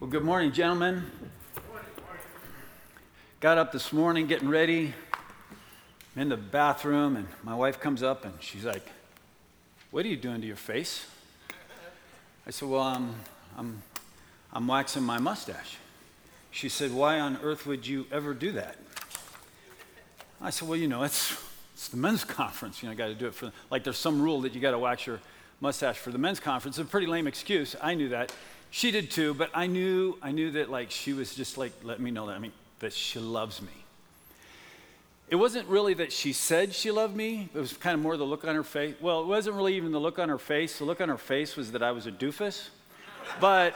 Well, good morning, gentlemen. Got up this morning getting ready. I'm in the bathroom, and my wife comes up and she's like, What are you doing to your face? I said, Well, I'm, I'm, I'm waxing my mustache. She said, Why on earth would you ever do that? I said, Well, you know, it's, it's the men's conference. You know, I got to do it for, like, there's some rule that you got to wax your mustache for the men's conference. It's a pretty lame excuse. I knew that. She did too, but I knew, I knew that, like, she was just like, let me know that, I mean, that she loves me. It wasn't really that she said she loved me. It was kind of more the look on her face. Well, it wasn't really even the look on her face. The look on her face was that I was a doofus. But,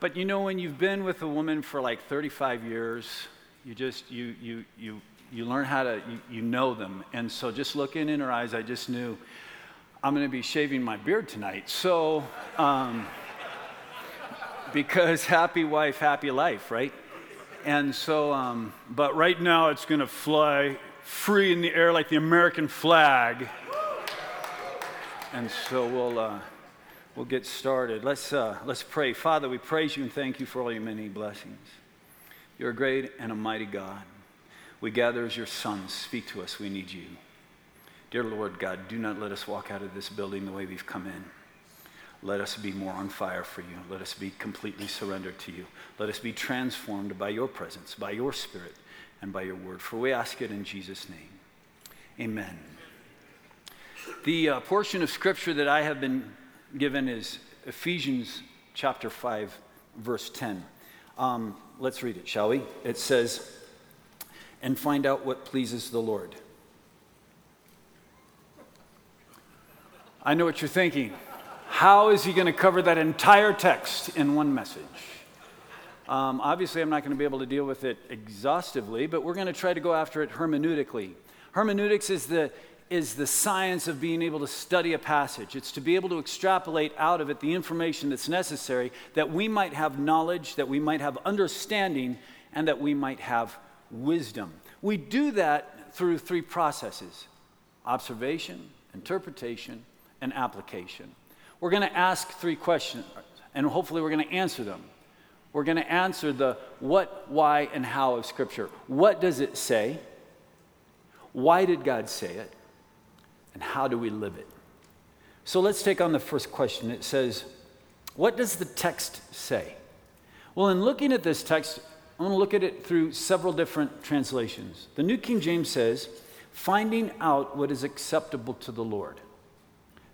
but you know, when you've been with a woman for like 35 years, you just, you, you, you, you learn how to, you, you know them. And so just looking in her eyes, I just knew I'm going to be shaving my beard tonight. So, um, because happy wife, happy life, right? And so, um, but right now it's going to fly free in the air like the American flag. And so we'll, uh, we'll get started. Let's, uh, let's pray. Father, we praise you and thank you for all your many blessings. You're a great and a mighty God. We gather as your sons. Speak to us. We need you. Dear Lord God, do not let us walk out of this building the way we've come in. Let us be more on fire for you. Let us be completely surrendered to you. Let us be transformed by your presence, by your spirit, and by your word. For we ask it in Jesus' name. Amen. The uh, portion of scripture that I have been given is Ephesians chapter 5, verse 10. Um, let's read it, shall we? It says, and find out what pleases the Lord. I know what you're thinking. How is he going to cover that entire text in one message? Um, obviously, I'm not going to be able to deal with it exhaustively, but we're going to try to go after it hermeneutically. Hermeneutics is the, is the science of being able to study a passage. It's to be able to extrapolate out of it the information that's necessary that we might have knowledge, that we might have understanding, and that we might have wisdom. We do that through three processes observation, interpretation, and application. We're going to ask three questions, and hopefully, we're going to answer them. We're going to answer the what, why, and how of Scripture. What does it say? Why did God say it? And how do we live it? So let's take on the first question. It says, What does the text say? Well, in looking at this text, I'm going to look at it through several different translations. The New King James says, Finding out what is acceptable to the Lord.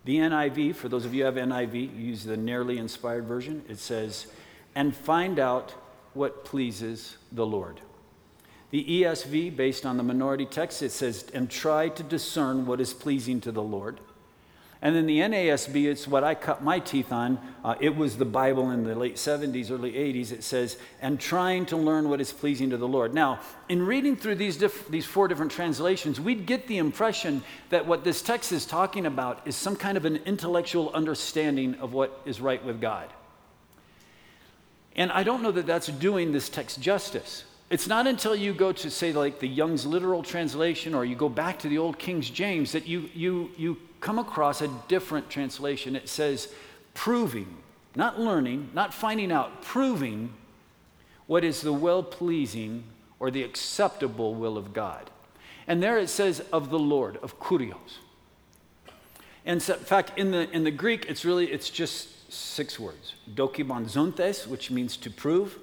The NIV, for those of you who have NIV, use the nearly inspired version. It says, and find out what pleases the Lord. The ESV, based on the minority text, it says, and try to discern what is pleasing to the Lord. And then the NASB, it's what I cut my teeth on. Uh, it was the Bible in the late 70s, early 80s. It says, and trying to learn what is pleasing to the Lord. Now, in reading through these, diff- these four different translations, we'd get the impression that what this text is talking about is some kind of an intellectual understanding of what is right with God. And I don't know that that's doing this text justice. It's not until you go to, say, like the Young's literal translation or you go back to the old King James that you, you, you come across a different translation. It says, proving, not learning, not finding out, proving what is the well pleasing or the acceptable will of God. And there it says, of the Lord, of kurios. And so, in fact, in the, in the Greek, it's really, it's just six words. Dokimon which means to prove.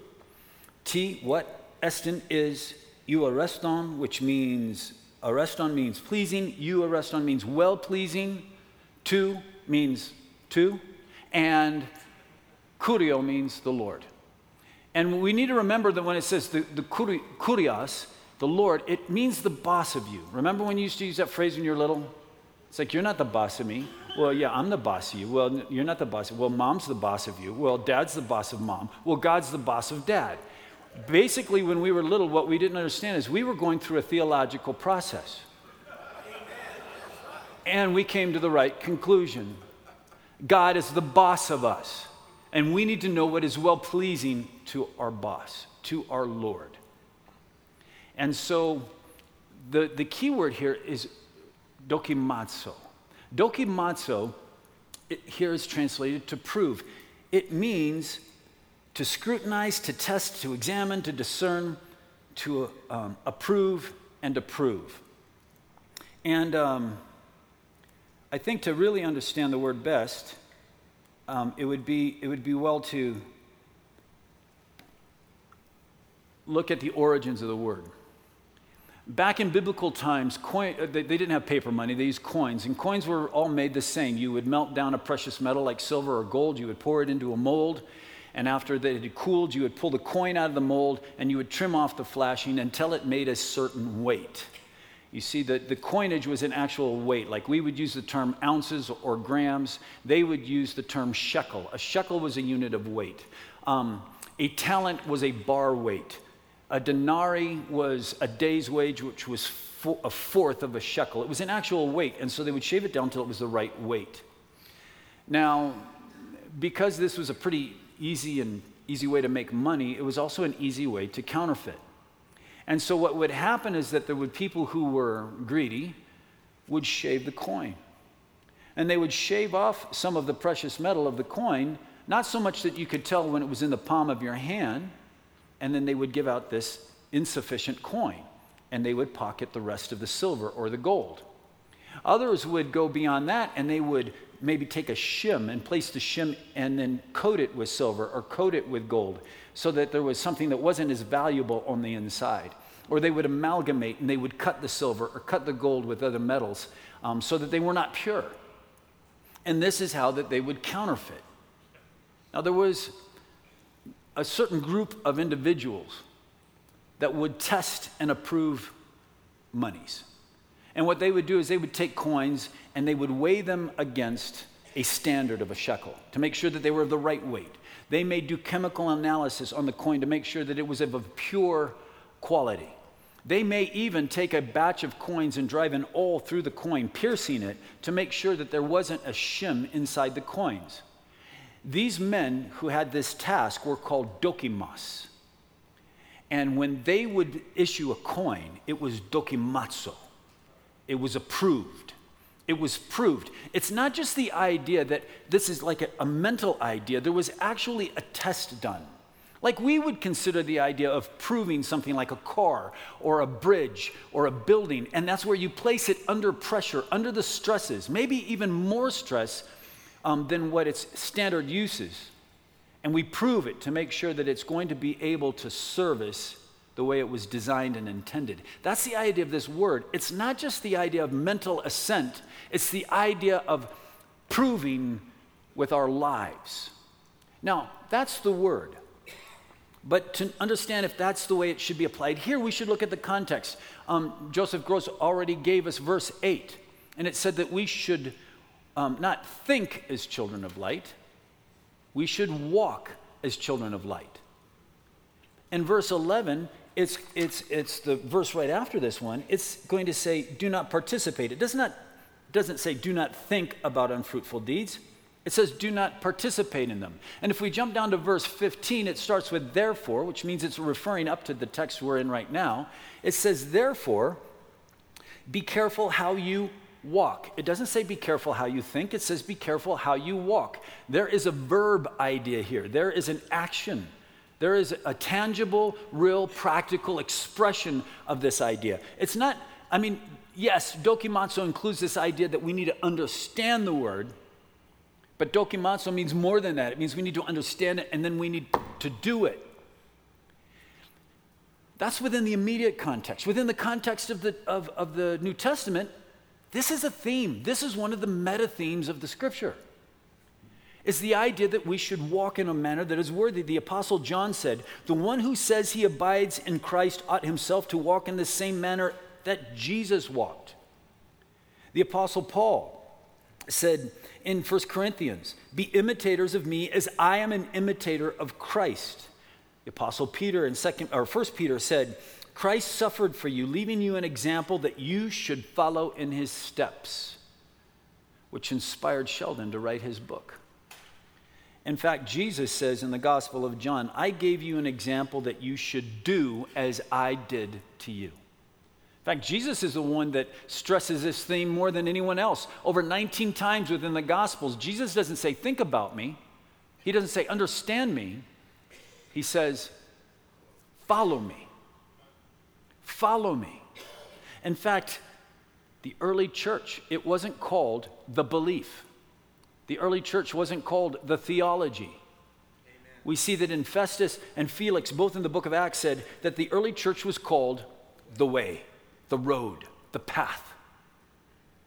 T, what? Estin is euareston, which means areston means pleasing, euareston means well pleasing, to means to, and kurio means the Lord. And we need to remember that when it says the, the kurios, the Lord, it means the boss of you. Remember when you used to use that phrase when you were little? It's like, you're not the boss of me. Well, yeah, I'm the boss of you. Well, you're not the boss. Well, mom's the boss of you. Well, dad's the boss of mom. Well, God's the boss of dad basically, when we were little, what we didn't understand is we were going through a theological process. And we came to the right conclusion God is the boss of us. And we need to know what is well pleasing to our boss, to our Lord. And so the, the key word here is. Dokimazo, it, here is translated to prove. It means to scrutinize, to test, to examine, to discern, to um, approve, and approve. And um, I think to really understand the word best, um, it, would be, it would be well to look at the origins of the word. Back in biblical times, coin, uh, they, they didn't have paper money, they used coins, and coins were all made the same. You would melt down a precious metal like silver or gold, you would pour it into a mold, and after it had cooled, you would pull the coin out of the mold and you would trim off the flashing until it made a certain weight. You see, the, the coinage was an actual weight. Like we would use the term ounces or grams, they would use the term shekel. A shekel was a unit of weight. Um, a talent was a bar weight. A denarii was a day's wage, which was a fourth of a shekel. It was an actual weight, and so they would shave it down until it was the right weight. Now, because this was a pretty easy and easy way to make money, it was also an easy way to counterfeit. And so what would happen is that there would people who were greedy would shave the coin. And they would shave off some of the precious metal of the coin, not so much that you could tell when it was in the palm of your hand, and then they would give out this insufficient coin, and they would pocket the rest of the silver or the gold. Others would go beyond that and they would maybe take a shim and place the shim and then coat it with silver or coat it with gold so that there was something that wasn't as valuable on the inside. Or they would amalgamate and they would cut the silver or cut the gold with other metals um, so that they were not pure. And this is how that they would counterfeit. Now there was a certain group of individuals that would test and approve monies. And what they would do is they would take coins and they would weigh them against a standard of a shekel to make sure that they were of the right weight. They may do chemical analysis on the coin to make sure that it was of a pure quality. They may even take a batch of coins and drive an awl through the coin, piercing it to make sure that there wasn't a shim inside the coins. These men who had this task were called dokimos. And when they would issue a coin, it was dokimazo. It was approved. It was proved. It's not just the idea that this is like a, a, mental idea, there was actually a test done. Like we would consider the idea of proving something like a car or a bridge or a building, and that's where you place it under pressure, under the stresses, maybe even more stress um, than what its standard uses. And we prove it to make sure that it's going to be able to service the way it was designed and intended. That's the idea of this word. It's not just the idea of mental assent, it's the idea of proving with our lives. Now, that's the word. But to understand if that's the way it should be applied, here we should look at the context. Um, Joseph Gross already gave us verse 8, and it said that we should um, not think as children of light, we should walk as children of light. In verse 11, it's, it's, it's the verse right after this one. It's going to say, do not participate. It does not, doesn't say, do not think about unfruitful deeds. It says, do not participate in them. And if we jump down to verse 15, it starts with therefore, which means it's referring up to the text we're in right now. It says, therefore, be careful how you walk. It doesn't say be careful how you think, it says be careful how you walk. There is a verb idea here, there is an action. There is a tangible, real, practical expression of this idea. It's not, I mean, yes, dokimazo includes this idea that we need to understand the word, but dokimazo means more than that. It means we need to understand it and then we need to do it. That's within the immediate context. Within the context of the, of, of the New Testament, this is a theme. This is one of the meta themes of the scripture is the idea that we should walk in a manner that is worthy. The Apostle John said, The one who says he abides in Christ ought himself to walk in the same manner that Jesus walked. The Apostle Paul said in 1 Corinthians, Be imitators of me as I am an imitator of Christ. The Apostle Peter in second or 1 Peter said, Christ suffered for you, leaving you an example that you should follow in his steps, which inspired Sheldon to write his book. In fact, Jesus says in the Gospel of John, I gave you an example that you should do as I did to you. In fact, Jesus is the one that stresses this theme more than anyone else. Over 19 times within the Gospels, Jesus doesn't say, Think about me. He doesn't say, Understand me. He says, Follow me. Follow me. In fact, the early church, it wasn't called the belief. The early church wasn't called the theology. Amen. We see that in Festus and Felix, both in the book of Acts, said that the early church was called the way, the road, the path.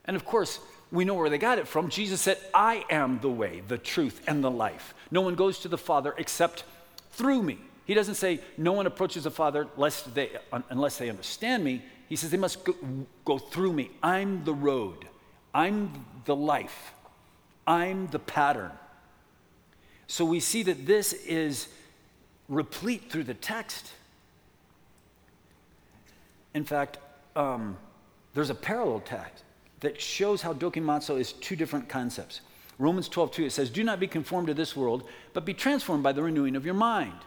And of course, we know where they got it from. Jesus said, I am the way, the truth, and the life. No one goes to the Father except through me. He doesn't say, No one approaches the Father lest they, unless they understand me. He says, They must go, go through me. I'm the road, I'm the life, I'm the pattern. So we see that this is replete through the text. In fact, um, there's a parallel text that shows how dokimazo is two different concepts. Romans 12, 2, it says, Do not be conformed to this world, but be transformed by the renewing of your mind,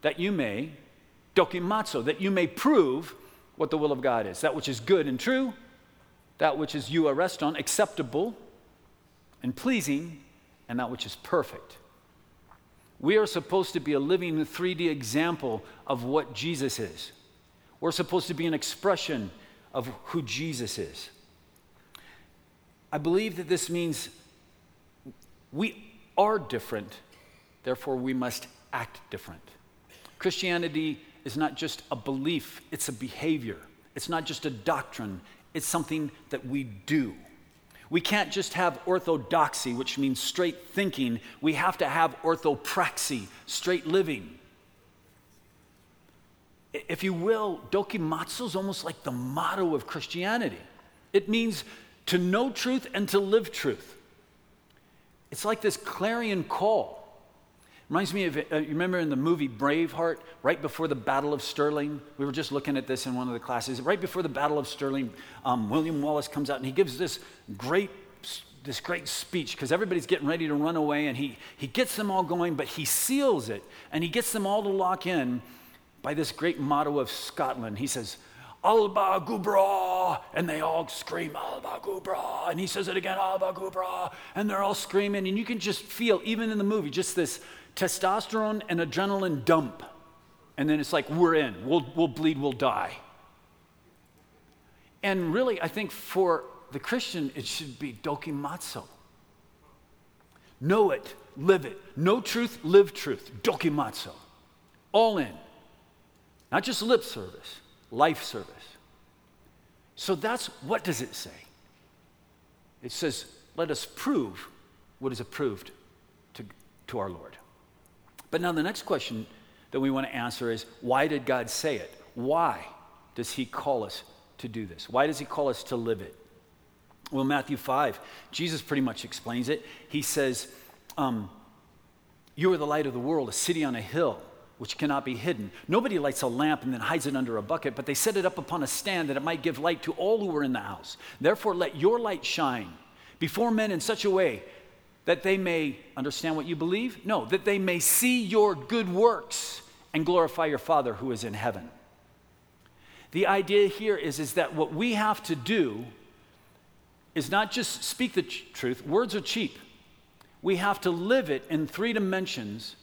that you may, dokimazo, that you may prove what the will of God is, that which is good and true, that which is euareston, acceptable and pleasing, and that which is perfect. We are supposed to be a living 3D example of what Jesus is. We're supposed to be an expression of who Jesus is. I believe that this means we are different, therefore, we must act different. Christianity is not just a belief, it's a behavior. It's not just a doctrine, it's something that we do. We can't just have orthodoxy, which means straight thinking. We have to have orthopraxy, straight living. If you will, dokimazo is almost like the motto of Christianity. It means to know truth and to live truth. It's like this clarion call. Reminds me of, uh, you remember in the movie Braveheart, right before the Battle of Stirling? We were just looking at this in one of the classes. Right before the Battle of Stirling, um, William Wallace comes out and he gives this great, this great speech because everybody's getting ready to run away and he, he gets them all going, but he seals it and he gets them all to lock in by this great motto of Scotland. He says, Alba gu bràth, and they all scream Alba gu bràth, and he says it again, Alba gu bràth, and they're all screaming, and you can just feel, even in the movie, just this testosterone and adrenaline dump. And then it's like, we're in, we'll, we'll bleed, we'll die. And really, I think for the Christian, it should be dokimazo. Know it, live it. Know truth, live truth. Dokimazo. All in. Not just lip service life service. So that's what does it say? It says, let us prove what is approved to, to our Lord. But now the next question that we want to answer is why did God say it? Why does He call us to do this? Why does He call us to live it? Well, Matthew 5, Jesus pretty much explains it. He says, um, You are the light of the world, a city on a hill which cannot be hidden. Nobody lights a lamp and then hides it under a bucket, but they set it up upon a stand that it might give light to all who are in the house. Therefore, let your light shine before men in such a way that they may understand what you believe? No, that they may see your good works and glorify your Father who is in heaven. The idea here is, is that what we have to do is not just speak the truth, words are cheap. We have to live it in three dimensions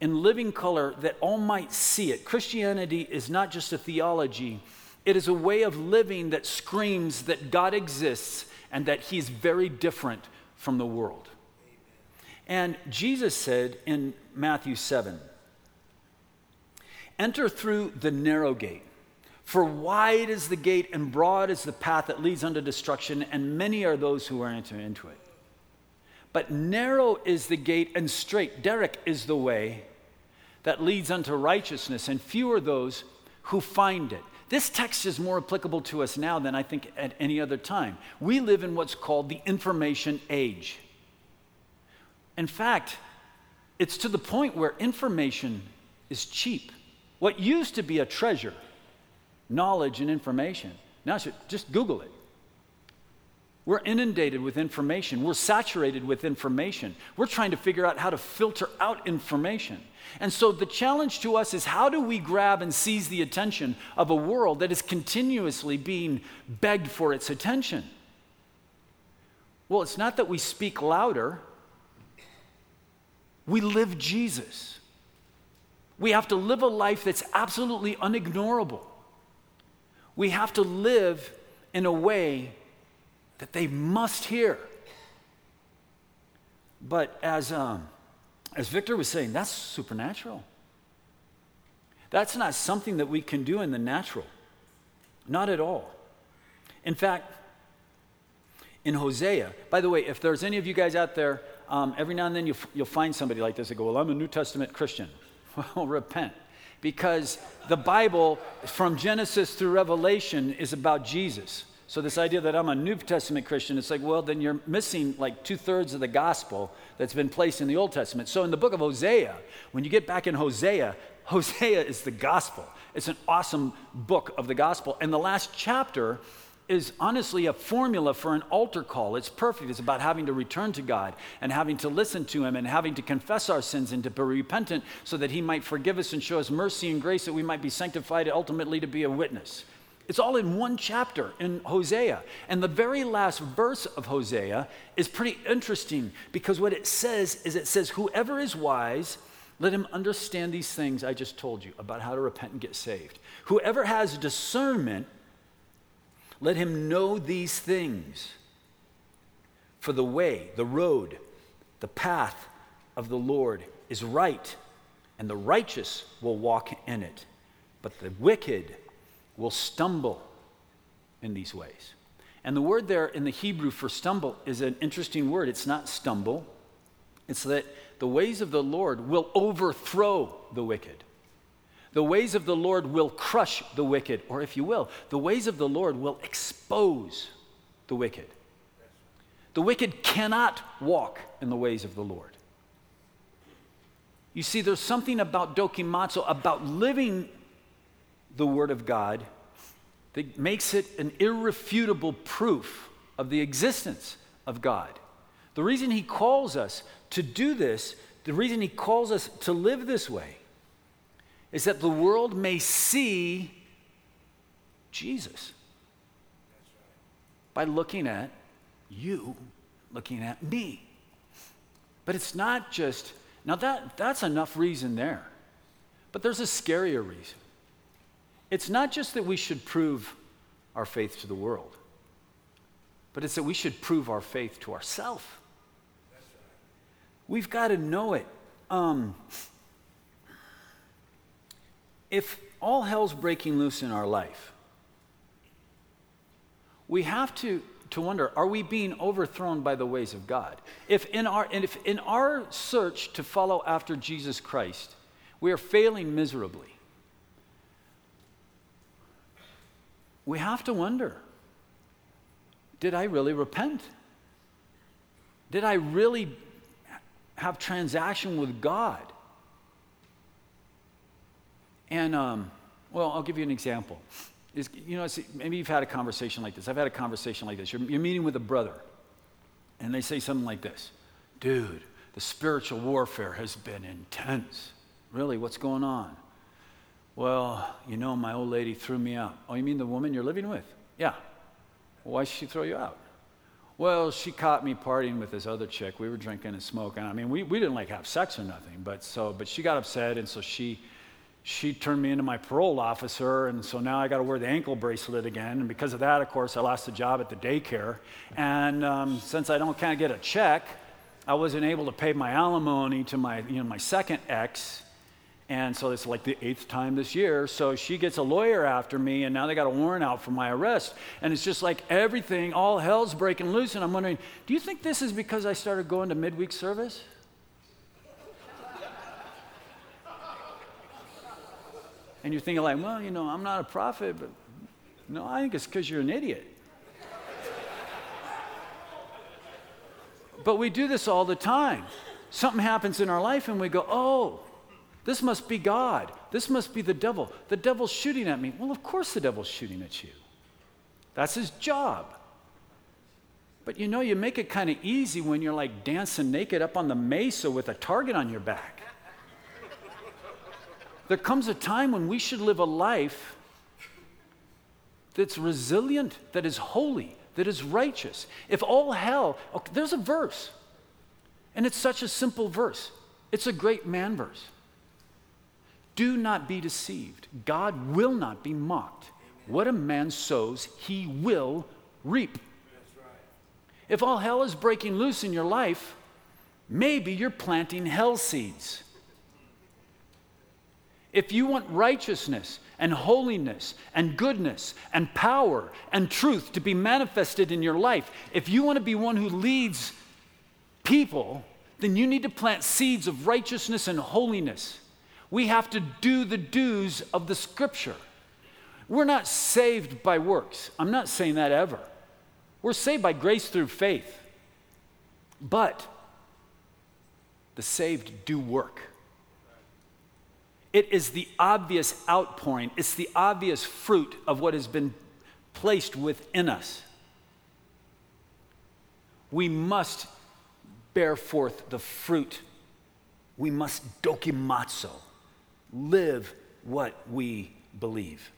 in living color that all might see it. Christianity is not just a theology, it is a way of living that screams that God exists and that He's very different from the world. And Jesus said in Matthew 7 Enter through the narrow gate. For wide is the gate and broad is the path that leads unto destruction, and many are those who enter into it. But narrow is the gate and straight, Derek is the way that leads unto righteousness, and few are those who find it. This text is more applicable to us now than I think at any other time. We live in what's called the information age. In fact, it's to the point where information is cheap. What used to be a treasure, knowledge and information, now just Google it. We're inundated with information. We're saturated with information. We're trying to figure out how to filter out information. And so the challenge to us is how do we grab and seize the attention of a world that is continuously being begged for its attention? Well, it's not that we speak louder, we live Jesus. We have to live a life that's absolutely unignorable. We have to live in a way that they must hear. But as, um, as Victor was saying, that's supernatural. That's not something that we can do in the natural. Not at all. In fact, in Hosea, by the way, if there's any of you guys out there, um, every now and then you'll, you'll find somebody like this that go, Well, I'm a New Testament Christian. Well, repent. Because the Bible, from Genesis through Revelation, is about Jesus. So, this idea that I'm a New Testament Christian, it's like, well, then you're missing like two thirds of the gospel that's been placed in the Old Testament. So, in the book of Hosea, when you get back in Hosea, Hosea is the gospel. It's an awesome book of the gospel. And the last chapter is honestly a formula for an altar call. It's perfect. It's about having to return to God and having to listen to Him and having to confess our sins and to be repentant so that He might forgive us and show us mercy and grace that we might be sanctified ultimately to be a witness. It's all in one chapter in Hosea. And the very last verse of Hosea is pretty interesting because what it says is it says, Whoever is wise, let him understand these things I just told you about how to repent and get saved. Whoever has discernment, let him know these things. For the way, the road, the path of the Lord is right, and the righteous will walk in it, but the wicked will stumble in these ways. And the word there in the Hebrew for stumble is an interesting word. It's not stumble, it's that the ways of the Lord will overthrow the wicked. The ways of the Lord will crush the wicked, or if you will, the ways of the Lord will expose the wicked. The wicked cannot walk in the ways of the Lord. You see, there's something about dokimazo, about living the Word of God, that makes it an irrefutable proof of the existence of God. The reason He calls us to do this, the reason He calls us to live this way, is that the world may see Jesus by looking at you, looking at me. But it's not just, now that, that's enough reason there. But there's a scarier reason. It's not just that we should prove our faith to the world, but it's that we should prove our faith to ourselves. We've got to know it. Um, if all hell's breaking loose in our life, we have to, to wonder are we being overthrown by the ways of God? If in, our, and if in our search to follow after Jesus Christ, we are failing miserably, we have to wonder did I really repent? Did I really have transaction with God? And, um, well, I'll give you an example. You know, maybe you've had a conversation like this. I've had a conversation like this. You're, you're meeting with a brother, and they say something like this Dude, the spiritual warfare has been intense. Really, what's going on? Well, you know, my old lady threw me out. Oh, you mean the woman you're living with? Yeah. why did she throw you out? Well, she caught me partying with this other chick. We were drinking and smoking. I mean, we, we didn't like have sex or nothing, but so, but she got upset, and so she she turned me into my parole officer, and so now I got to wear the ankle bracelet again. And because of that, of course, I lost the job at the daycare. And um, since I don't kind of get a check, I wasn't able to pay my alimony to my, you know, my second ex. And so it's like the eighth time this year. So she gets a lawyer after me, and now they got a warrant out for my arrest. And it's just like everything, all hell's breaking loose. And I'm wondering, do you think this is because I started going to midweek service? And you're thinking, like, well, you know, I'm not a prophet, but no, I think it's because you're an idiot. but we do this all the time. Something happens in our life, and we go, oh, this must be God. This must be the devil. The devil's shooting at me. Well, of course, the devil's shooting at you. That's his job. But you know, you make it kind of easy when you're like dancing naked up on the mesa with a target on your back. There comes a time when we should live a life that's resilient, that is holy, that is righteous. If all hell, okay, there's a verse, and it's such a simple verse. It's a great man verse. Do not be deceived. God will not be mocked. What a man sows, he will reap. If all hell is breaking loose in your life, maybe you're planting hell seeds. If you want righteousness and holiness and goodness and power and truth to be manifested in your life, if you want to be one who leads people, then you need to plant seeds of righteousness and holiness. We have to do the dues of the scripture. We're not saved by works. I'm not saying that ever. We're saved by grace through faith. But the saved do work. It is the obvious outpouring, it's the obvious fruit of what has been placed within us. We must bear forth the fruit. We must dokimazo, live what we believe.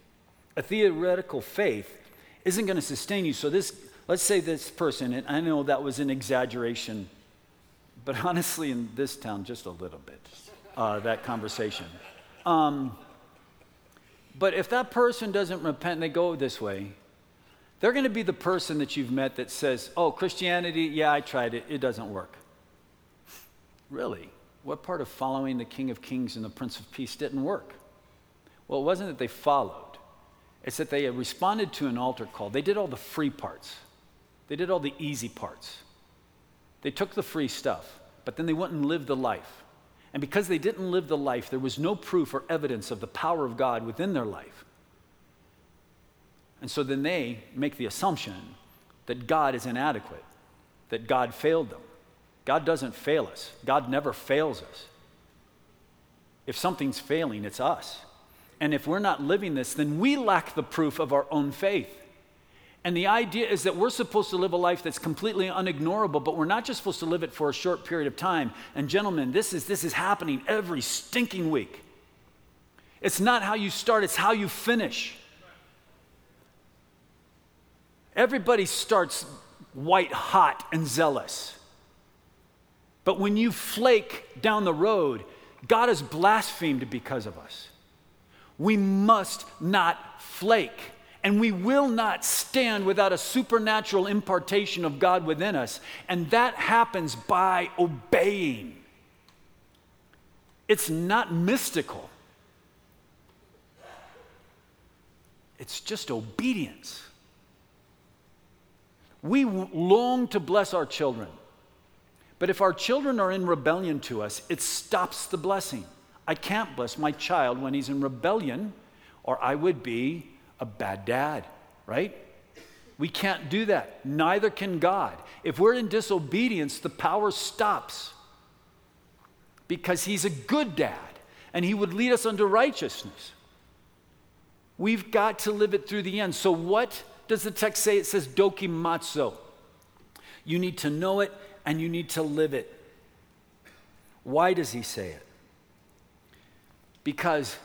A theoretical faith isn't going to sustain you. So, this, let's say this person, and I know that was an exaggeration, but honestly, in this town, just a little bit, uh, that conversation. Um, but if that person doesn't repent and they go this way, they're going to be the person that you've met that says, Oh, Christianity, yeah, I tried it, it doesn't work. Really? What part of following the King of Kings and the Prince of Peace didn't work? Well, it wasn't that they followed, it's that they responded to an altar call. They did all the free parts, they did all the easy parts. They took the free stuff, but then they wouldn't live the life. And because they didn't live the life, there was no proof or evidence of the power of God within their life. And so then they make the assumption that God is inadequate, that God failed them. God doesn't fail us, God never fails us. If something's failing, it's us. And if we're not living this, then we lack the proof of our own faith. And the idea is that we're supposed to live a life that's completely unignorable, but we're not just supposed to live it for a short period of time. And gentlemen, this is, this is happening every stinking week. It's not how you start, it's how you finish. Everybody starts white hot and zealous. But when you flake down the road, God is blasphemed because of us. We must not flake. And we will not stand without a supernatural impartation of God within us. And that happens by obeying. It's not mystical, it's just obedience. We long to bless our children. But if our children are in rebellion to us, it stops the blessing. I can't bless my child when he's in rebellion, or I would be a bad dad, right? We can't do that. Neither can God. If we're in disobedience, the power stops because He's a good dad and He would lead us unto righteousness. We've got to live it through the end. So, what does the text say? It says dokimazo. You need to know it and you need to live it. Why does He say it? Because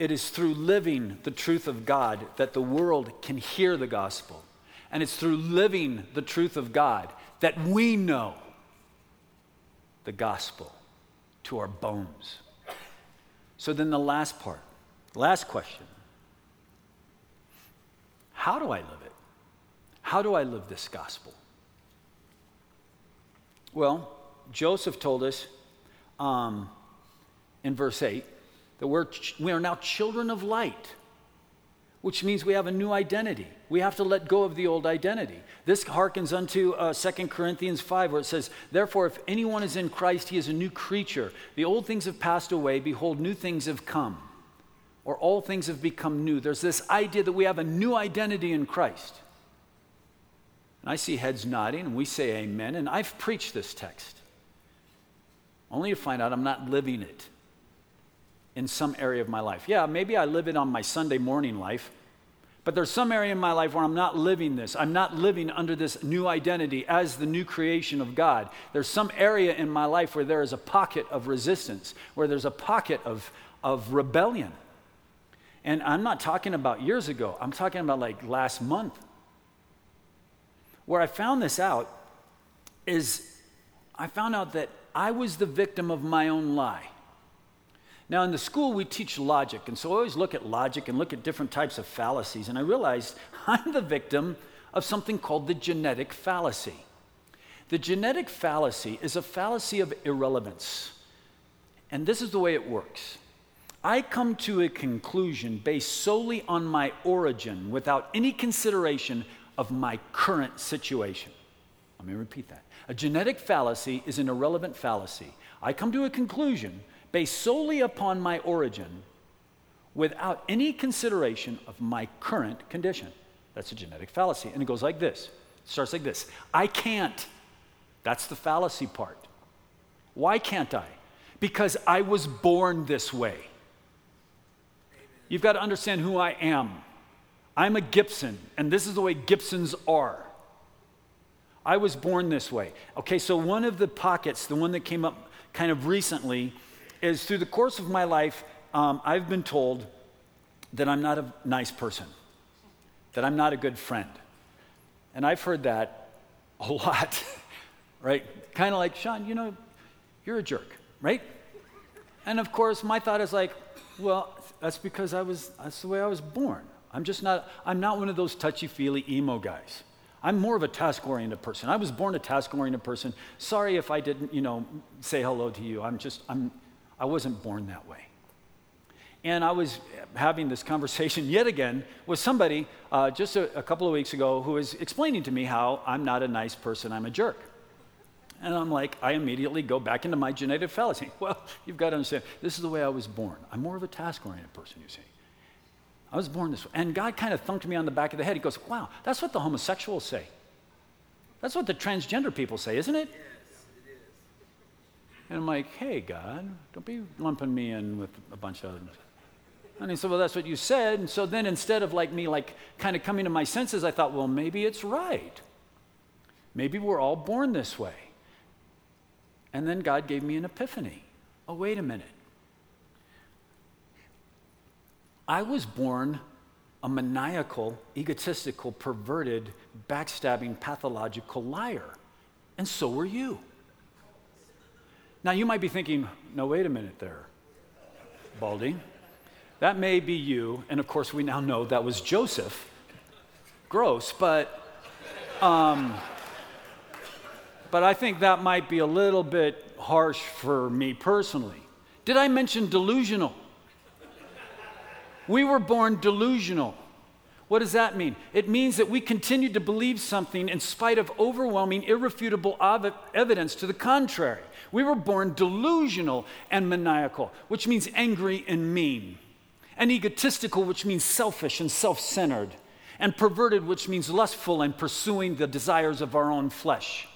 it is through living the truth of God that the world can hear the gospel. And it's through living the truth of God that we know the gospel to our bones. So then the last part, last question How do I live it? How do I live this gospel? Well, Joseph told us um, in verse 8 that we're, we are now children of light, which means we have a new identity. We have to let go of the old identity. This harkens unto uh, 2 Corinthians 5, where it says, Therefore, if anyone is in Christ, he is a new creature. The old things have passed away. Behold, new things have come. Or all things have become new. There's this idea that we have a new identity in Christ. And I see heads nodding, and we say amen. And I've preached this text, only to find out I'm not living it in some area of my life. Yeah, maybe I live it on my Sunday morning life, but there's some area in my life where I'm not living this. I'm not living under this new identity as the new creation of God. There's some area in my life where there is a pocket of resistance, where there's a pocket of, of rebellion. And I'm not talking about years ago, I'm talking about like last month. Where I found this out is I found out that I was the victim of my own lie. Now, in the school, we teach logic, and so I always look at logic and look at different types of fallacies, and I realized I'm the victim of something called the genetic fallacy. The genetic fallacy is a fallacy of irrelevance. And this is the way it works I come to a conclusion based solely on my origin without any consideration of my current situation. Let me repeat that. A genetic fallacy is an irrelevant fallacy. I come to a conclusion based solely upon my origin without any consideration of my current condition. That's a genetic fallacy. And it goes like this it starts like this I can't. That's the fallacy part. Why can't I? Because I was born this way. You've got to understand who I am. I'm a Gibson, and this is the way Gibsons are. I was born this way. Okay, so one of the pockets, the one that came up kind of recently, is through the course of my life, um, I've been told that I'm not a nice person, that I'm not a good friend. And I've heard that a lot, right? Kind of like, Shaun, you know, you're a jerk, right? And of course, my thought is like, well, that's because I was, that's the way I was born. I'm just not, I'm not one of those touchy feely emo guys. I'm more of a task oriented person. I was born a task oriented person. Sorry if I didn't, you know, say hello to you. I'm just, I'm, I wasn't born that way. And I was having this conversation yet again with somebody uh, just a, a couple of weeks ago who was explaining to me how I'm not a nice person, I'm a jerk. And I'm like, I immediately go back into my genetic fallacy. Well, you've got to understand, this is the way I was born. I'm more of a task oriented person, you see. I was born this way. And God kind of thunked me on the back of the head. He goes, Wow, that's what the homosexuals say. That's what the transgender people say, isn't it? And I'm like, hey, God, don't be lumping me in with a bunch of. And he said, well, that's what you said. And so then instead of like me, like kind of coming to my senses, I thought, well, maybe it's right. Maybe we're all born this way. And then God gave me an epiphany. Oh, wait a minute. I was born a maniacal, egotistical, perverted, backstabbing, pathological liar. And so were you. Now, you might be thinking, no, wait a minute there, Baldy. That may be you. And of course, we now know that was Joseph. Gross, but. Um, but I think that might be a little bit harsh for me personally. Did I mention delusional? We were born delusional. What does that mean? It means that we continue to believe something in spite of overwhelming, irrefutable evidence to the contrary. We were born delusional and maniacal, which means angry and mean, and egotistical, which means selfish and self centered, and perverted, which means lustful and pursuing the desires of our own flesh.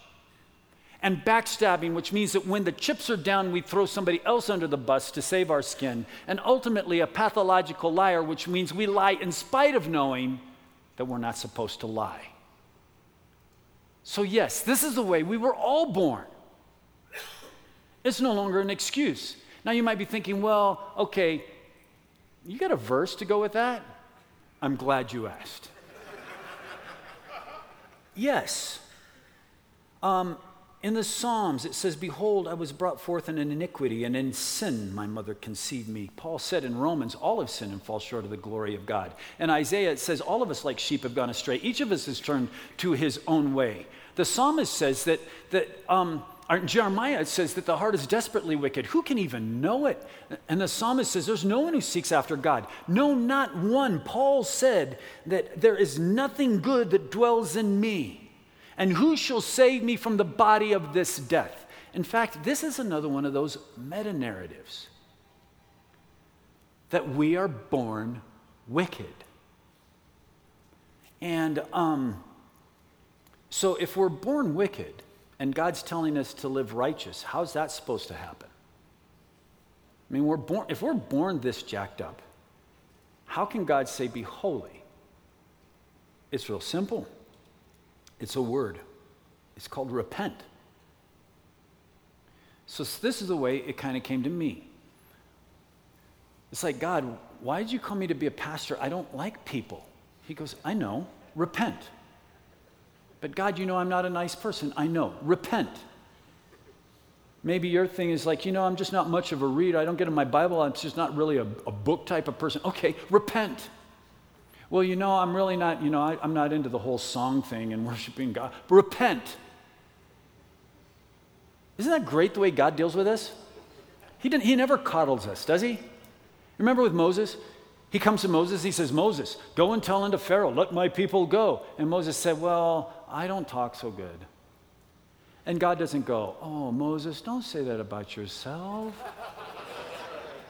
And backstabbing, which means that when the chips are down, we throw somebody else under the bus to save our skin. And ultimately, a pathological liar, which means we lie in spite of knowing that we're not supposed to lie. So, yes, this is the way we were all born. It's no longer an excuse. Now you might be thinking, well, okay, you got a verse to go with that? I'm glad you asked. yes. Um, in the Psalms, it says, Behold, I was brought forth in an iniquity, and in sin my mother conceived me. Paul said in Romans, All have sinned and fall short of the glory of God. In Isaiah, it says, All of us like sheep have gone astray. Each of us has turned to his own way. The psalmist says that, that um, Jeremiah says that the heart is desperately wicked. Who can even know it? And the psalmist says there's no one who seeks after God. No, not one. Paul said that there is nothing good that dwells in me. And who shall save me from the body of this death? In fact, this is another one of those meta narratives that we are born wicked. And um, so if we're born wicked, and God's telling us to live righteous. How's that supposed to happen? I mean, we're born, if we're born this jacked up, how can God say, be holy? It's real simple. It's a word. It's called repent. So, this is the way it kind of came to me. It's like, God, why did you call me to be a pastor? I don't like people. He goes, I know, repent. But God, you know I'm not a nice person. I know. Repent. Maybe your thing is like, you know, I'm just not much of a reader. I don't get in my Bible. I'm just not really a, a book type of person. Okay, repent. Well, you know, I'm really not, you know, I, I'm not into the whole song thing and worshiping God. But repent. Isn't that great the way God deals with us? He, didn't, he never coddles us, does he? Remember with Moses? He comes to Moses, he says, Moses, go and tell unto Pharaoh, let my people go. And Moses said, Well, I don't talk so good. And God doesn't go, Oh, Moses, don't say that about yourself.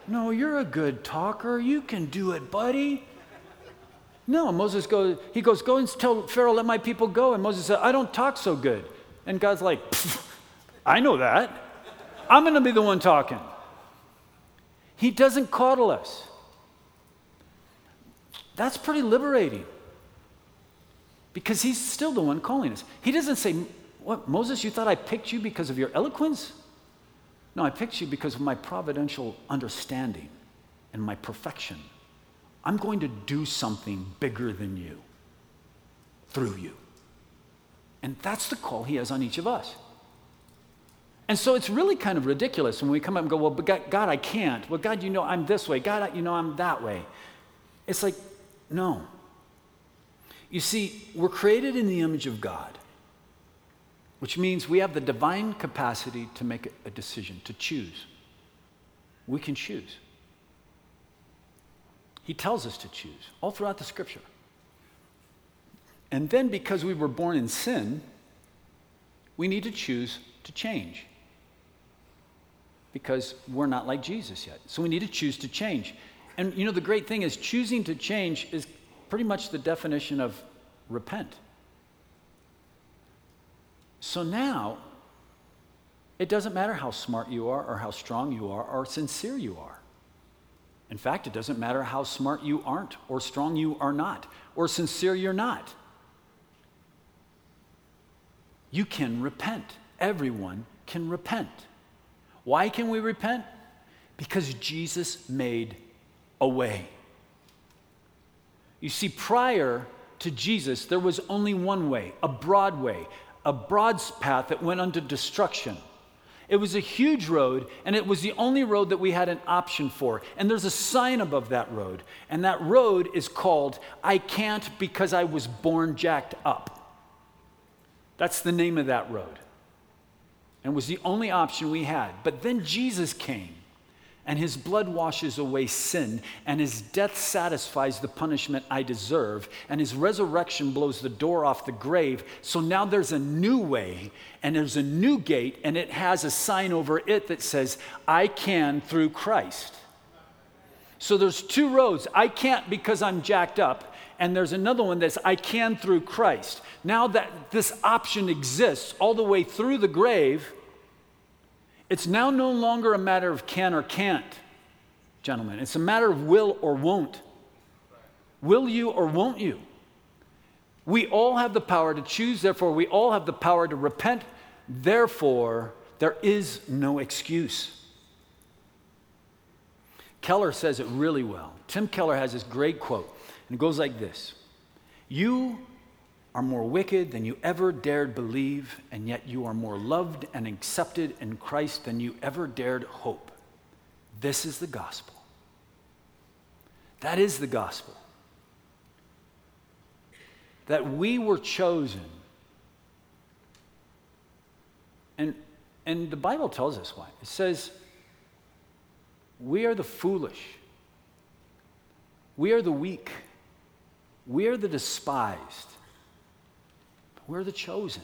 No, you're a good talker. You can do it, buddy. No, Moses goes, he goes, Go and tell Pharaoh, let my people go. And Moses said, I don't talk so good. And God's like, I know that. I'm going to be the one talking. He doesn't coddle us. That's pretty liberating because he's still the one calling us. He doesn't say, What, Moses, you thought I picked you because of your eloquence? No, I picked you because of my providential understanding and my perfection. I'm going to do something bigger than you through you. And that's the call he has on each of us. And so it's really kind of ridiculous when we come up and go, Well, but God, God, I can't. Well, God, you know I'm this way. God, you know I'm that way. It's like, no. You see, we're created in the image of God, which means we have the divine capacity to make a decision, to choose. We can choose. He tells us to choose all throughout the scripture. And then, because we were born in sin, we need to choose to change because we're not like Jesus yet. So we need to choose to change. And you know, the great thing is choosing to change is pretty much the definition of repent. So now, it doesn't matter how smart you are, or how strong you are, or sincere you are. In fact, it doesn't matter how smart you aren't, or strong you are not, or sincere you're not. You can repent. Everyone can repent. Why can we repent? Because Jesus made a way. You see, prior to Jesus, there was only one way, a broad way, a broad path that went unto destruction. It was a huge road, and it was the only road that we had an option for. And there's a sign above that road, and that road is called I Can't Because I Was Born Jacked Up. That's the name of that road and was the only option we had. But then Jesus came, and his blood washes away sin, and his death satisfies the punishment I deserve, and his resurrection blows the door off the grave. So now there's a new way, and there's a new gate, and it has a sign over it that says, I can through Christ. So there's two roads. I can't because I'm jacked up, and there's another one that's I can through Christ. Now that this option exists all the way through the grave, it's now no longer a matter of can or can't, gentlemen. It's a matter of will or won't. Will you or won't you? We all have the power to choose, therefore, we all have the power to repent. Therefore, there is no excuse. Keller says it really well. Tim Keller has this great quote. And it goes like this You are more wicked than you ever dared believe, and yet you are more loved and accepted in Christ than you ever dared hope. This is the gospel. That is the gospel. That we were chosen. And, and the Bible tells us why. It says, We are the foolish, we are the weak. We are the despised. We're the chosen.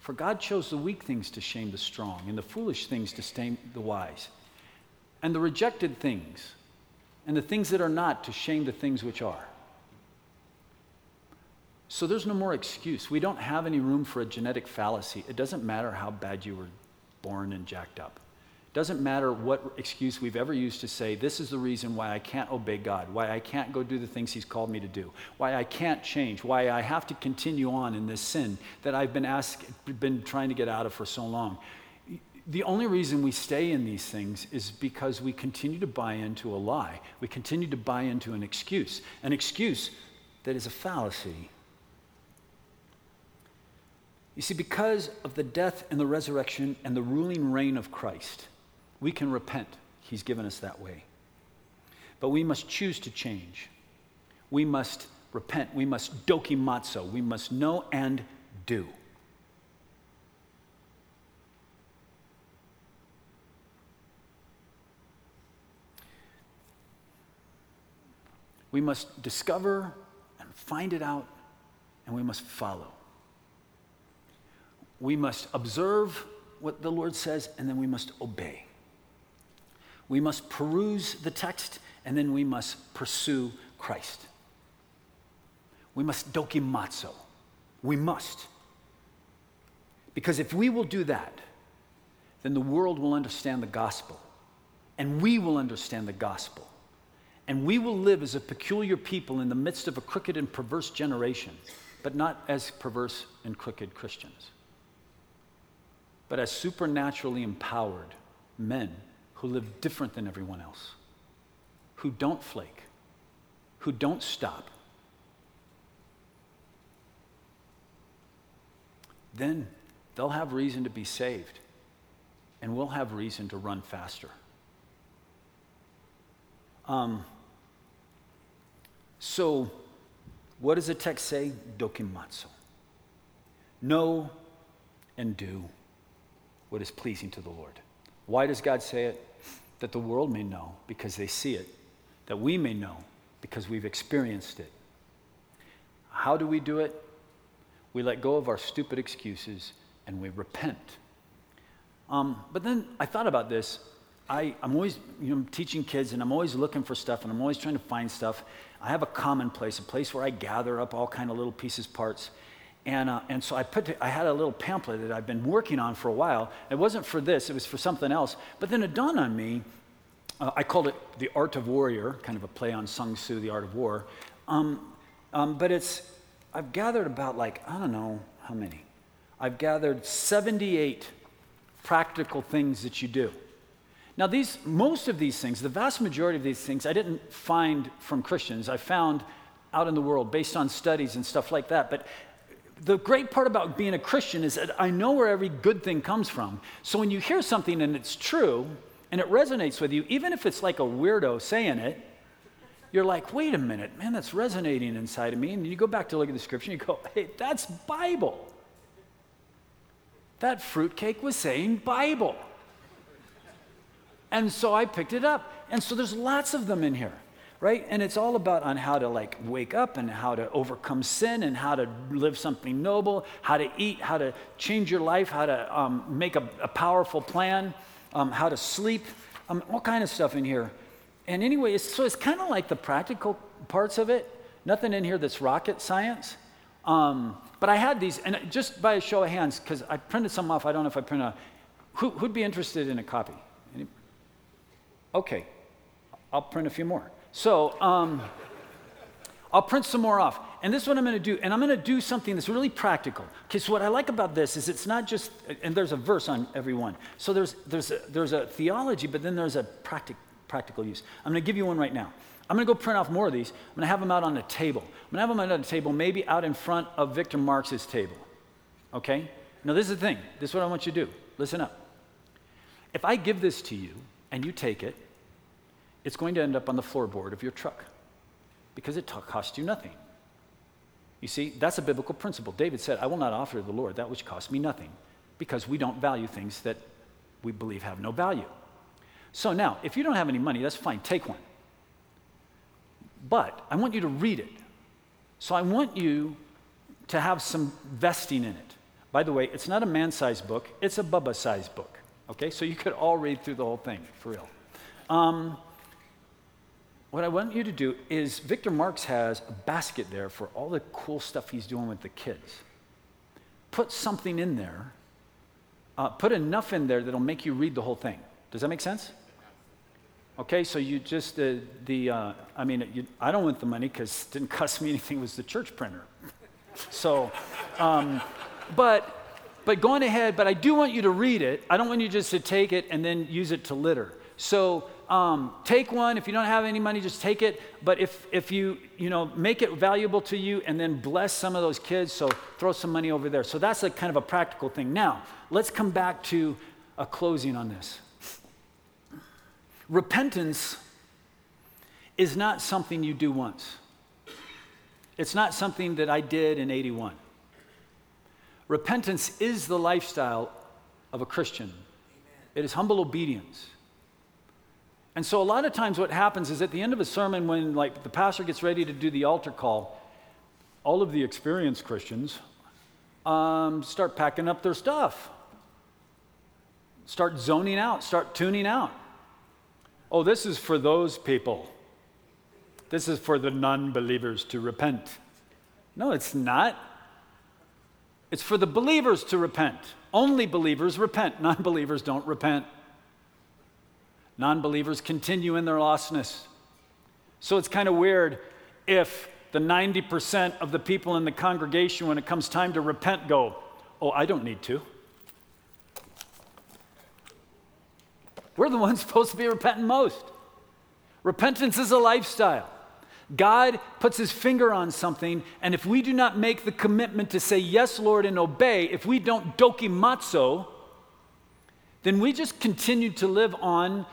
For God chose the weak things to shame the strong, and the foolish things to shame the wise, and the rejected things, and the things that are not to shame the things which are. So there's no more excuse. We don't have any room for a genetic fallacy. It doesn't matter how bad you were born and jacked up. Doesn't matter what excuse we've ever used to say, this is the reason why I can't obey God, why I can't go do the things He's called me to do, why I can't change, why I have to continue on in this sin that I've been, asked, been trying to get out of for so long. The only reason we stay in these things is because we continue to buy into a lie. We continue to buy into an excuse, an excuse that is a fallacy. You see, because of the death and the resurrection and the ruling reign of Christ, we can repent. He's given us that way. But we must choose to change. We must repent. We must dokimazo. We must know and do. We must discover and find it out, and we must follow. We must observe what the Lord says, and then we must obey. We must peruse the text, and then we must pursue Christ. We must dokimazo. We must. Because if we will do that, then the world will understand the gospel, and we will understand the gospel. And we will live as a peculiar people in the midst of a crooked and perverse generation, but not as perverse and crooked Christians, but as supernaturally empowered men who live different than everyone else, who don't flake, who don't stop. Then they'll have reason to be saved, and we'll have reason to run faster. Um, so, what does the text say? Dokimazo. Know and do what is pleasing to the Lord. Why does God say it? That the world may know because they see it, that we may know because we've experienced it. How do we do it? We let go of our stupid excuses and we repent. Um, but then I thought about this. I, am always you know, teaching kids and I'm always looking for stuff and I'm always trying to find stuff. I have a common place, a place where I gather up all kind of little pieces, parts. And, uh, and so I, put I had a little pamphlet that I've been working on for a while. It wasn't for this, it was for something else. But then it dawned on me, uh, I called it The Art of Warrior, kind of a play on Sun Tzu, The Art of War. Um, um, but it's, I've gathered about like, I don't know how many. I've gathered 78 practical things that you do. Now, these, most of these things, the vast majority of these things, I didn't find from Christians. I found out in the world based on studies and stuff like that. But the great part about being a Christian is that I know where every good thing comes from. So when you hear something and it's true and it resonates with you, even if it's like a weirdo saying it, you're like, wait a minute, man, that's resonating inside of me. And you go back to look at the scripture and you go, hey, that's Bible. That fruitcake was saying Bible. And so I picked it up. And so there's lots of them in here, right? And it's all about on how to like wake up and how to overcome sin and how to live something noble, how to eat, how to change your life, how to um, make a, a, powerful plan, um, how to sleep, um, all kind of stuff in here. And anyway, it's, so it's kind of like the practical parts of it. Nothing in here that's rocket science. Um, but I had these, and just by a show of hands, because I printed some off. I don't know if I printed. A, who, who'd be interested in a copy? Okay, I'll print a few more. So um, I'll print some more off. And this is what I'm going to do. And I'm going to do something that's really practical. Because what I like about this is it's not just, and there's a verse on every one. So there's, there's, a, there's a theology, but then there's a practic, practical use. I'm going to give you one right now. I'm going to go print off more of these. I'm going to have them out on the table. I'm going to have them out on the table, maybe out in front of Victor Marx's table. Okay? Now, this is the thing. This is what I want you to do. Listen up. If I give this to you, and you take it, it's going to end up on the floorboard of your truck because it cost you nothing. You see, that's a biblical principle. David said, I will not offer the Lord that which costs me nothing because we don't value things that we believe have no value. So now, if you don't have any money, that's fine, take one. But I want you to read it. So I want you to have some vesting in it. By the way, it's not a man sized book, it's a Bubba sized book. Okay, so you could all read through the whole thing, for real. Um, what I want you to do is Victor Marx has a basket there for all the cool stuff he's doing with the kids. Put something in there, uh, put enough in there that'll make you read the whole thing. Does that make sense? Okay, so you just, uh, the, uh, I mean, you, I don't want the money because it didn't cost me anything, it was the church printer. so, um, but but going ahead, but I do want you to read it. I don't want you just to take it and then use it to litter. So um, take one. If you don't have any money, just take it. But if, if you, you know, make it valuable to you and then bless some of those kids, so throw some money over there. So that's a kind of a practical thing. Now, let's come back to a closing on this. Repentance is not something you do once. It's not something that I did in 81. Repentance is the lifestyle of a Christian. It is humble obedience. And so a lot of times what happens is at the end of a sermon when like the pastor gets ready to do the altar call, all of the experienced Christians um, start packing up their stuff. Start zoning out, start tuning out. Oh, this is for those people. This is for the non believers to repent. No, it's not. It's for the believers to repent. Only believers repent, non believers don't repent. Non believers continue in their lostness. So it's kind of weird if the 90% of the people in the congregation, when it comes time to repent, go, Oh, I don't need to. We're the ones supposed to be repenting most. Repentance is a lifestyle. God puts his finger on something, and if we do not make the commitment to say, Yes, Lord, and obey, if we don't dokimazo, then we just continue to live on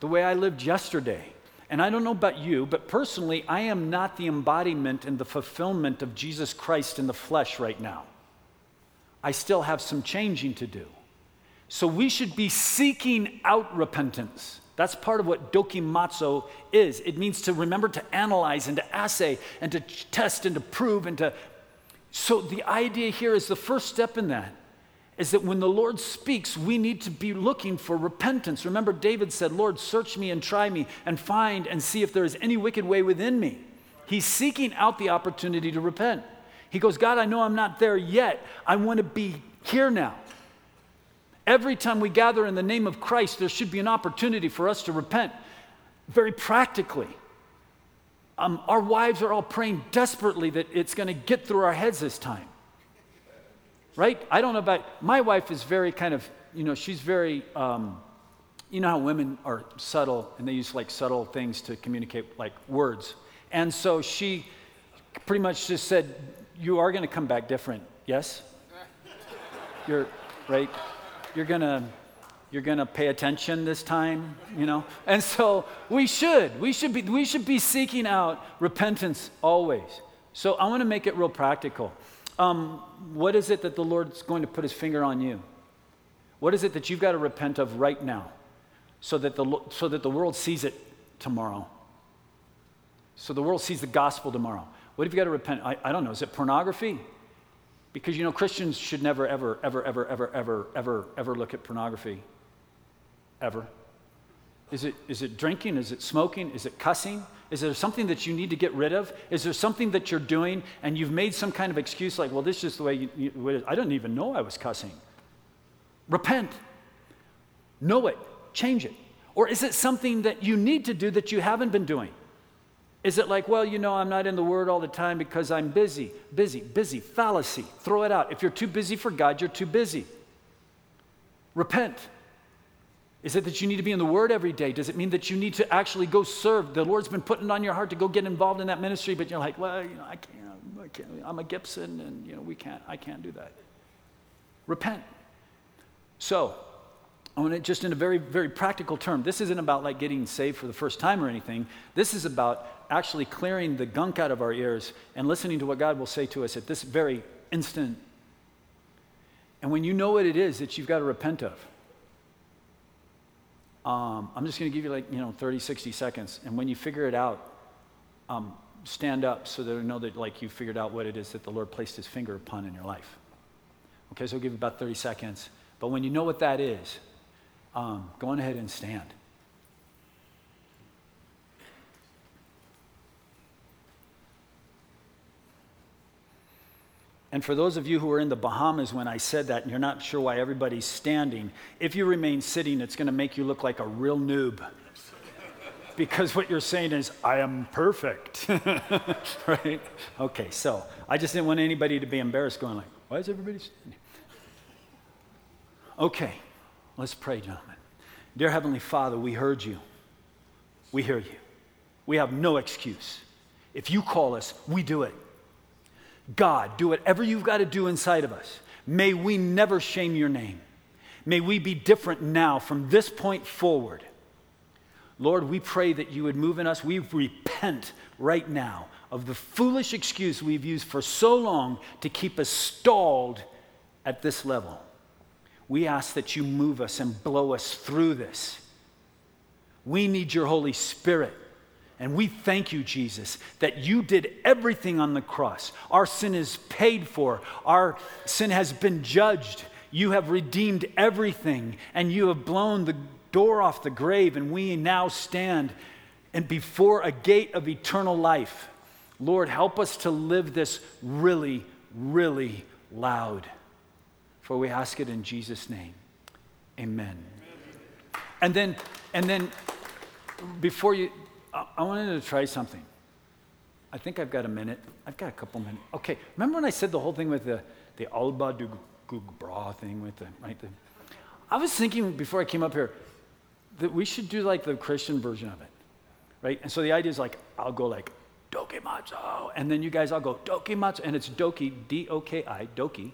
the way I lived yesterday. And I don't know about you, but personally, I am not the embodiment and the fulfillment of Jesus Christ in the flesh right now. I still have some changing to do. So we should be seeking out repentance. That's part of what dokimazo is. It means to remember to analyze and to assay and to test and to prove and to. So the idea here is the first step in that is that when the Lord speaks, we need to be looking for repentance. Remember, David said, Lord, search me and try me and find and see if there is any wicked way within me. He's seeking out the opportunity to repent. He goes, God, I know I'm not there yet. I want to be here now. Every time we gather in the name of Christ, there should be an opportunity for us to repent very practically. Um, our wives are all praying desperately that it's going to get through our heads this time right? I don't know about, my wife is very kind of, you know, she's very, um, you know how women are subtle and they use like subtle things to communicate, like words. And so she pretty much just said, You are going to come back different, yes? You're, right? You're going to. You're going to pay attention this time, you know? And so we should. We should be we should be seeking out repentance always. So I want to make it real practical um, what is it that the Lord's going to put his finger on you? What is it that you've got to repent of right now so that the, so that the world sees it tomorrow? So the world sees the gospel tomorrow. What have you got to repent? I, I don't know. Is it pornography? Because you know Christians should never, ever, ever, ever, ever, ever, ever, ever look at pornography. Ever. Is it, is it drinking? Is it smoking? Is it cussing? Is there something that you need to get rid of? Is there something that you're doing and you've made some kind of excuse like, well, this is just the way you, you I didn't even know I was cussing? Repent. Know it. Change it. Or is it something that you need to do that you haven't been doing? Is it like, well, you know, I'm not in the Word all the time because I'm busy, busy, busy, fallacy? Throw it out. If you're too busy for God, you're too busy. Repent. Is it that you need to be in the Word every day? Does it mean that you need to actually go serve? The Lord's been putting it on your heart to go get involved in that ministry, but you're like, well, you know, I can't. I can't. I'm a Gibson, and you know, we can't. I can't do that. Repent. So, I want to just in a very, very practical term. This isn't about like getting saved for the first time or anything. This is about actually clearing the gunk out of our ears and listening to what God will say to us at this very instant. And when you know what it is that you've got to repent of, um, I'm just going to give you like, you know, 30, 60 seconds. And when you figure it out, um, stand up so that I know that like you figured out what it is that the Lord placed his finger upon in your life. Okay, so I'll give you about 30 seconds. But when you know what that is, um, go on ahead and stand. And for those of you who are in the Bahamas when I said that and you're not sure why everybody's standing, if you remain sitting, it's going to make you look like a real noob. because what you're saying is, I am perfect. right? Okay, so I just didn't want anybody to be embarrassed going like, why is everybody standing? Okay, let's pray, gentlemen. Dear Heavenly Father, we heard you. we hear you. We have no excuse. If you call us, we do it. God, do whatever you've got to do inside of us. May we never shame your name. May we be different now from this point forward. Lord, we pray that you would move in us. We repent right now of the foolish excuse we've used for so long to keep us stalled at this level. We ask that you move us and blow us through this. We need your Holy Spirit. And we thank you, Jesus, that you did everything on the cross. Our sin is paid for, our sin has been judged. You have redeemed everything, and you have blown the door off the grave, and we now stand and before a gate of eternal life. Lord, help us to live this really, really loud. For we ask it in Jesus' name. Amen. And then, and then before you, I wanted to try something. I think I've got a minute. I've got a couple minutes. Okay, remember when I said the whole thing with the, the Alba gu bràth thing with the, right? I was thinking before I came up here that we should do like the Christian version of it, right? And so the idea is like, I'll go like, Dokimazo, and then you guys all go, Dokimazo, and it's Doki, D O K I, Doki,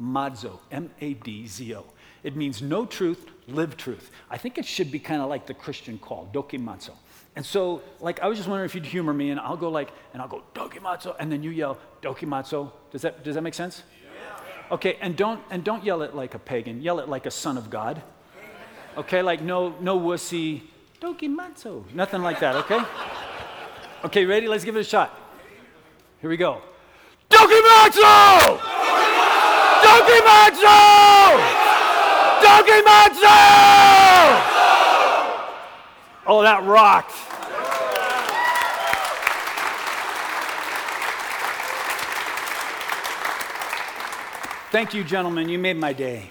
Madzo, M A D Z O. It means no truth, live truth. I think it should be kind of like the Christian call, Dokimazo. And so, like, I was just wondering if you'd humor me, and I'll go like, and I'll go dokimazo, and then you yell dokimazo. Does that does that make sense? Yeah. Okay, and don't and don't yell it like a pagan. Yell it like a son of God. Okay, like no no wussy dokimazo, nothing like that. Okay. Okay, ready? Let's give it a shot. Here we go. Dokimazo! Dokimazo! Dokimazo! Oh, that rocked. Thank you, gentlemen. You made my day.